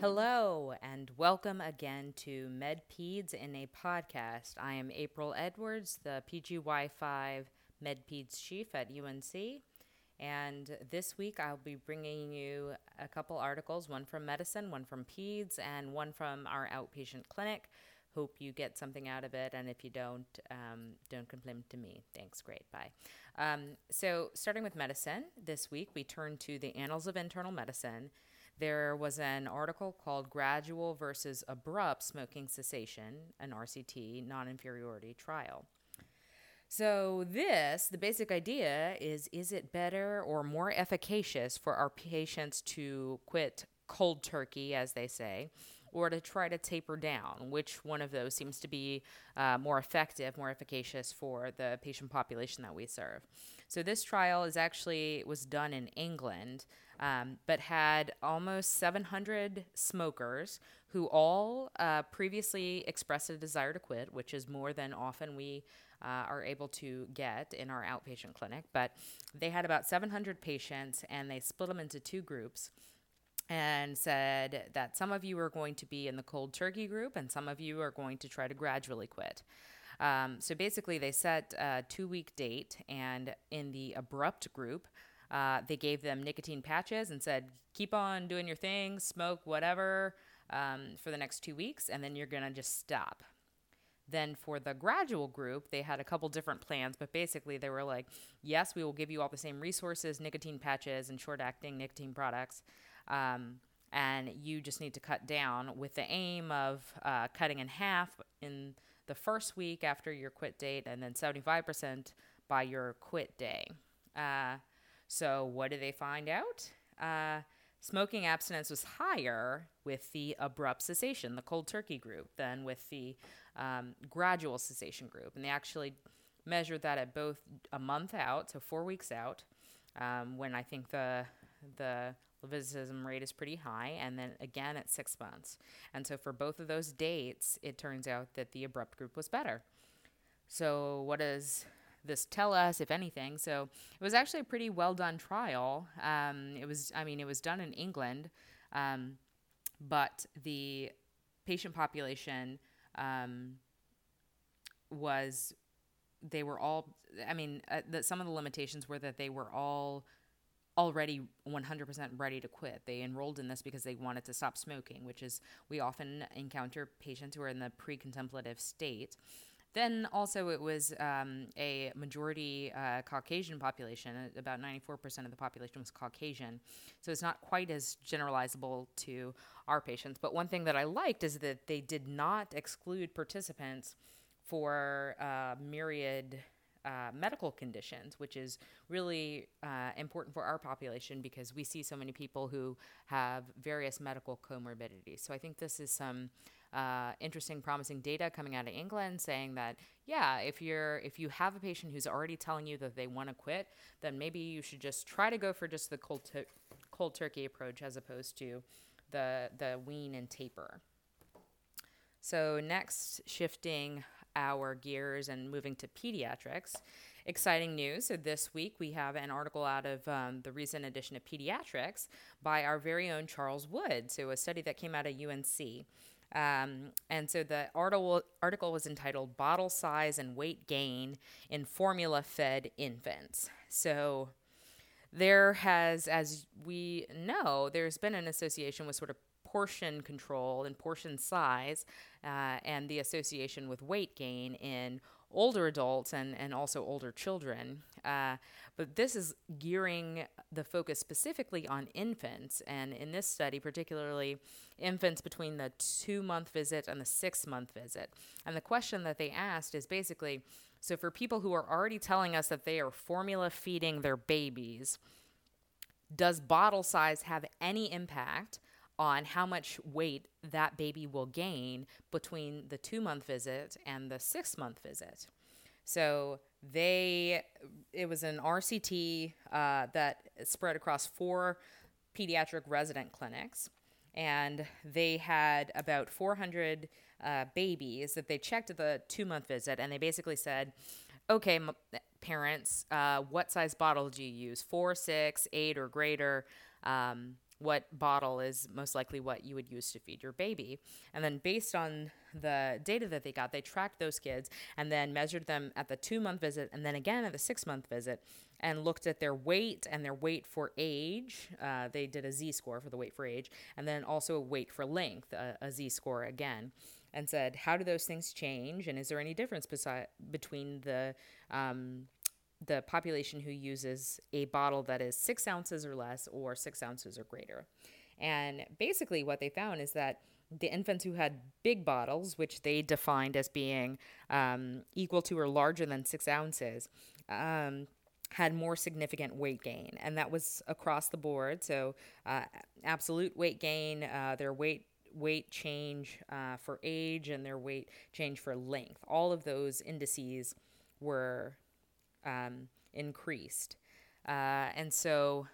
Hello, and welcome again to MedPeds in a podcast. I am April Edwards, the PGY5 MedPeds chief at UNC. And this week I'll be bringing you a couple articles one from medicine, one from PEDS, and one from our outpatient clinic. Hope you get something out of it, and if you don't, um, don't complain to me. Thanks, great, bye. Um, so, starting with medicine, this week we turn to the Annals of Internal Medicine. There was an article called Gradual versus Abrupt Smoking Cessation, an RCT non inferiority trial. So, this, the basic idea is is it better or more efficacious for our patients to quit cold turkey, as they say, or to try to taper down? Which one of those seems to be uh, more effective, more efficacious for the patient population that we serve? So, this trial is actually was done in England um, but had almost 700 smokers who all uh, previously expressed a desire to quit, which is more than often we uh, are able to get in our outpatient clinic. But they had about 700 patients and they split them into two groups and said that some of you are going to be in the cold turkey group and some of you are going to try to gradually quit. Um, so basically, they set a two week date, and in the abrupt group, uh, they gave them nicotine patches and said, keep on doing your thing, smoke whatever um, for the next two weeks, and then you're going to just stop. Then for the gradual group, they had a couple different plans, but basically they were like, yes, we will give you all the same resources, nicotine patches, and short acting nicotine products. Um, and you just need to cut down with the aim of uh, cutting in half in the first week after your quit date and then 75% by your quit day. Uh, so, what did they find out? Uh, smoking abstinence was higher with the abrupt cessation, the cold turkey group, than with the um, gradual cessation group. And they actually measured that at both a month out, so four weeks out, um, when I think the the recidivism rate is pretty high, and then again at six months. And so for both of those dates, it turns out that the abrupt group was better. So what does this tell us, if anything? So it was actually a pretty well done trial. Um, it was, I mean, it was done in England, um, but the patient population um, was they were all i mean uh, the, some of the limitations were that they were all already 100% ready to quit they enrolled in this because they wanted to stop smoking which is we often encounter patients who are in the pre-contemplative state then also, it was um, a majority uh, Caucasian population. Uh, about 94% of the population was Caucasian. So it's not quite as generalizable to our patients. But one thing that I liked is that they did not exclude participants for uh, myriad. Uh, medical conditions, which is really uh, important for our population because we see so many people who have various medical comorbidities. So I think this is some uh, interesting, promising data coming out of England saying that yeah, if you're if you have a patient who's already telling you that they want to quit, then maybe you should just try to go for just the cold t- cold turkey approach as opposed to the the wean and taper. So next, shifting our gears and moving to pediatrics. Exciting news. So, this week we have an article out of um, the recent edition of Pediatrics by our very own Charles Wood. So, a study that came out of UNC. Um, and so the article, article was entitled Bottle Size and Weight Gain in Formula Fed Infants. So there has, as we know, there's been an association with sort of portion control and portion size uh, and the association with weight gain in older adults and, and also older children. Uh, but this is gearing the focus specifically on infants. And in this study, particularly infants between the two month visit and the six month visit. And the question that they asked is basically so for people who are already telling us that they are formula feeding their babies, does bottle size have any impact on how much weight that baby will gain between the two month visit and the six month visit? So they, it was an RCT uh, that spread across four pediatric resident clinics. And they had about 400 uh, babies that they checked at the two month visit, and they basically said, okay, m- parents uh, what size bottle do you use? Four six eight or greater? Um, what bottle is most likely what you would use to feed your baby. And then, based on the data that they got, they tracked those kids and then measured them at the two month visit and then again at the six month visit and looked at their weight and their weight for age. Uh, they did a Z score for the weight for age and then also a weight for length, a, a Z score again. And said, how do those things change? And is there any difference besi- between the um, the population who uses a bottle that is six ounces or less or six ounces or greater. And basically, what they found is that the infants who had big bottles, which they defined as being um, equal to or larger than six ounces, um, had more significant weight gain. And that was across the board. So, uh, absolute weight gain, uh, their weight weight change uh, for age and their weight change for length. All of those indices were um, increased. Uh, and so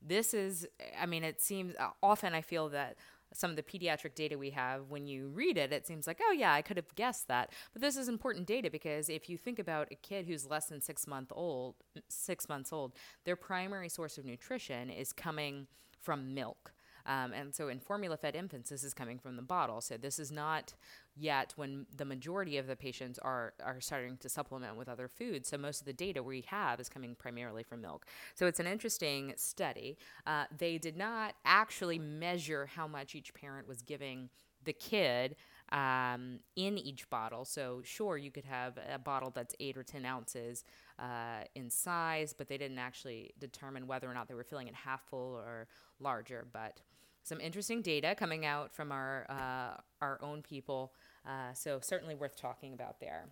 this is, I mean, it seems uh, often I feel that some of the pediatric data we have, when you read it, it seems like, oh, yeah, I could have guessed that. But this is important data because if you think about a kid who's less than six month old, six months old, their primary source of nutrition is coming from milk. Um, and so in formula fed infants, this is coming from the bottle. So this is not yet when the majority of the patients are, are starting to supplement with other foods. So most of the data we have is coming primarily from milk. So it's an interesting study. Uh, they did not actually measure how much each parent was giving the kid um, in each bottle. So, sure, you could have a bottle that's eight or 10 ounces uh, in size, but they didn't actually determine whether or not they were filling it half full or larger. But some interesting data coming out from our uh, our own people. Uh, so certainly worth talking about there.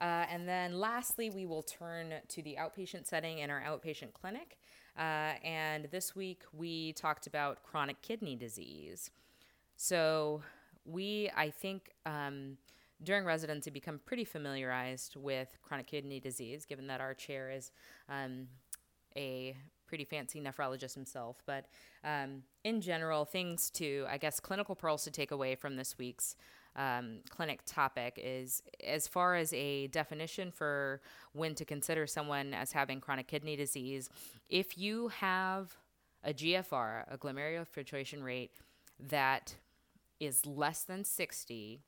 Uh, and then lastly, we will turn to the outpatient setting in our outpatient clinic. Uh, and this week we talked about chronic kidney disease. So we, I think, um, during residency become pretty familiarized with chronic kidney disease, given that our chair is um, a pretty fancy nephrologist himself. But um, in general, things to, I guess, clinical pearls to take away from this week's um, clinic topic is as far as a definition for when to consider someone as having chronic kidney disease, if you have a GFR, a glomerular filtration rate, that is less than 60,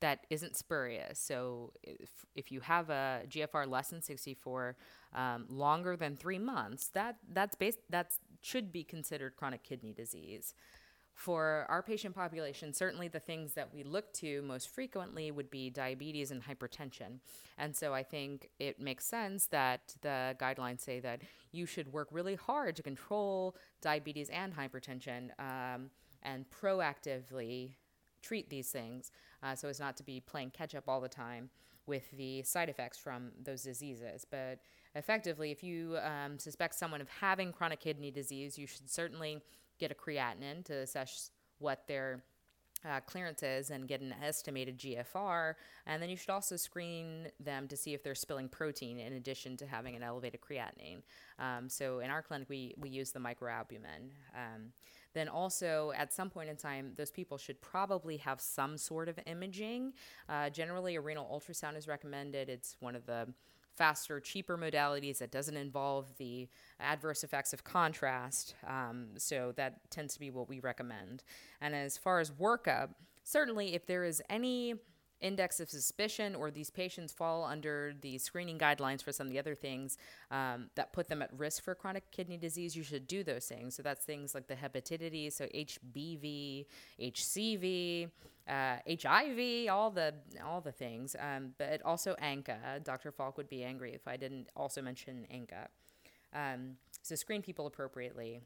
that isn't spurious. So if, if you have a GFR less than 64, um, longer than three months, that that's based that should be considered chronic kidney disease. For our patient population, certainly the things that we look to most frequently would be diabetes and hypertension. And so I think it makes sense that the guidelines say that you should work really hard to control diabetes and hypertension um, and proactively treat these things uh, so as not to be playing catch up all the time with the side effects from those diseases. But effectively, if you um, suspect someone of having chronic kidney disease, you should certainly get a creatinine to assess what their uh, clearance is and get an estimated GFR. And then you should also screen them to see if they're spilling protein in addition to having an elevated creatinine. Um, so in our clinic, we, we use the microalbumin. Um, then also at some point in time, those people should probably have some sort of imaging. Uh, generally, a renal ultrasound is recommended. It's one of the faster, cheaper modalities that doesn't involve the adverse effects of contrast. Um, so that tends to be what we recommend. And as far as workup, certainly if there is any index of suspicion or these patients fall under the screening guidelines for some of the other things um, that put them at risk for chronic kidney disease, you should do those things. So that's things like the hepatitis, so HBV, HCV, uh, HIV, all the all the things. Um, but also ANCA. Dr. Falk would be angry if I didn't also mention ANCA. Um, so screen people appropriately.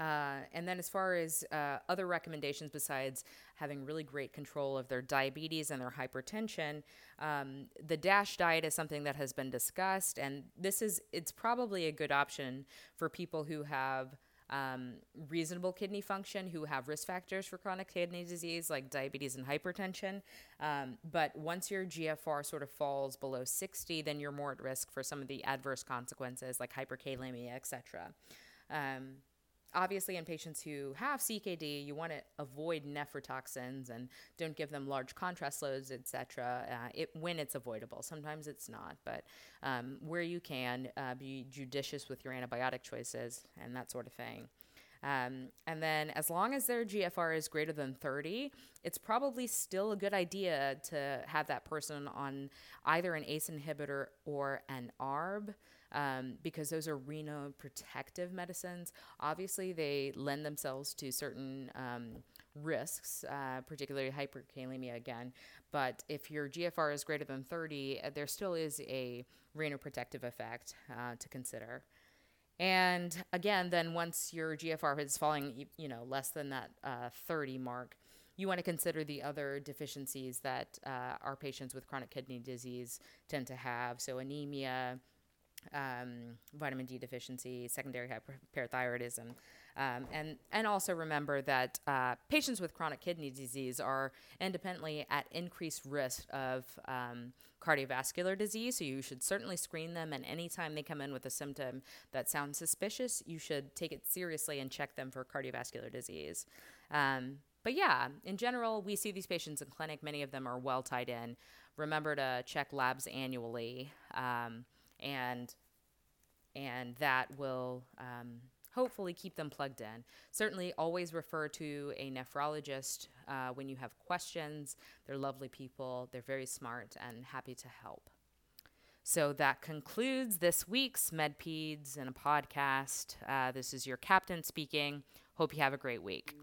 Uh, and then, as far as uh, other recommendations besides having really great control of their diabetes and their hypertension, um, the DASH diet is something that has been discussed, and this is it's probably a good option for people who have um, reasonable kidney function, who have risk factors for chronic kidney disease like diabetes and hypertension. Um, but once your GFR sort of falls below 60, then you're more at risk for some of the adverse consequences like hyperkalemia, etc. Um, obviously, in patients who have CKD, you want to avoid nephrotoxins and don't give them large contrast loads, etc. Uh, it, when it's avoidable. Sometimes it's not, but um, where you can, uh, be judicious with your antibiotic choices and that sort of thing. Um, and then, as long as their GFR is greater than 30, it's probably still a good idea to have that person on either an ACE inhibitor or an ARB. Um, because those are renoprotective medicines. Obviously, they lend themselves to certain um, risks, uh, particularly hyperkalemia again. But if your GFR is greater than 30, uh, there still is a renoprotective effect uh, to consider. And again, then once your GFR is falling, you know, less than that uh, 30 mark, you want to consider the other deficiencies that uh, our patients with chronic kidney disease tend to have. So anemia, um, vitamin D deficiency, secondary hyperparathyroidism, um, and and also remember that uh, patients with chronic kidney disease are independently at increased risk of um, cardiovascular disease. So you should certainly screen them, and anytime they come in with a symptom that sounds suspicious, you should take it seriously and check them for cardiovascular disease. Um, but yeah, in general, we see these patients in clinic. Many of them are well tied in. Remember to check labs annually, um, and and that will um, hopefully keep them plugged in. Certainly, always refer to a nephrologist uh, when you have questions. They're lovely people, they're very smart and happy to help. So that concludes this week's MedPeds and a podcast. Uh, this is your captain speaking. Hope you have a great week.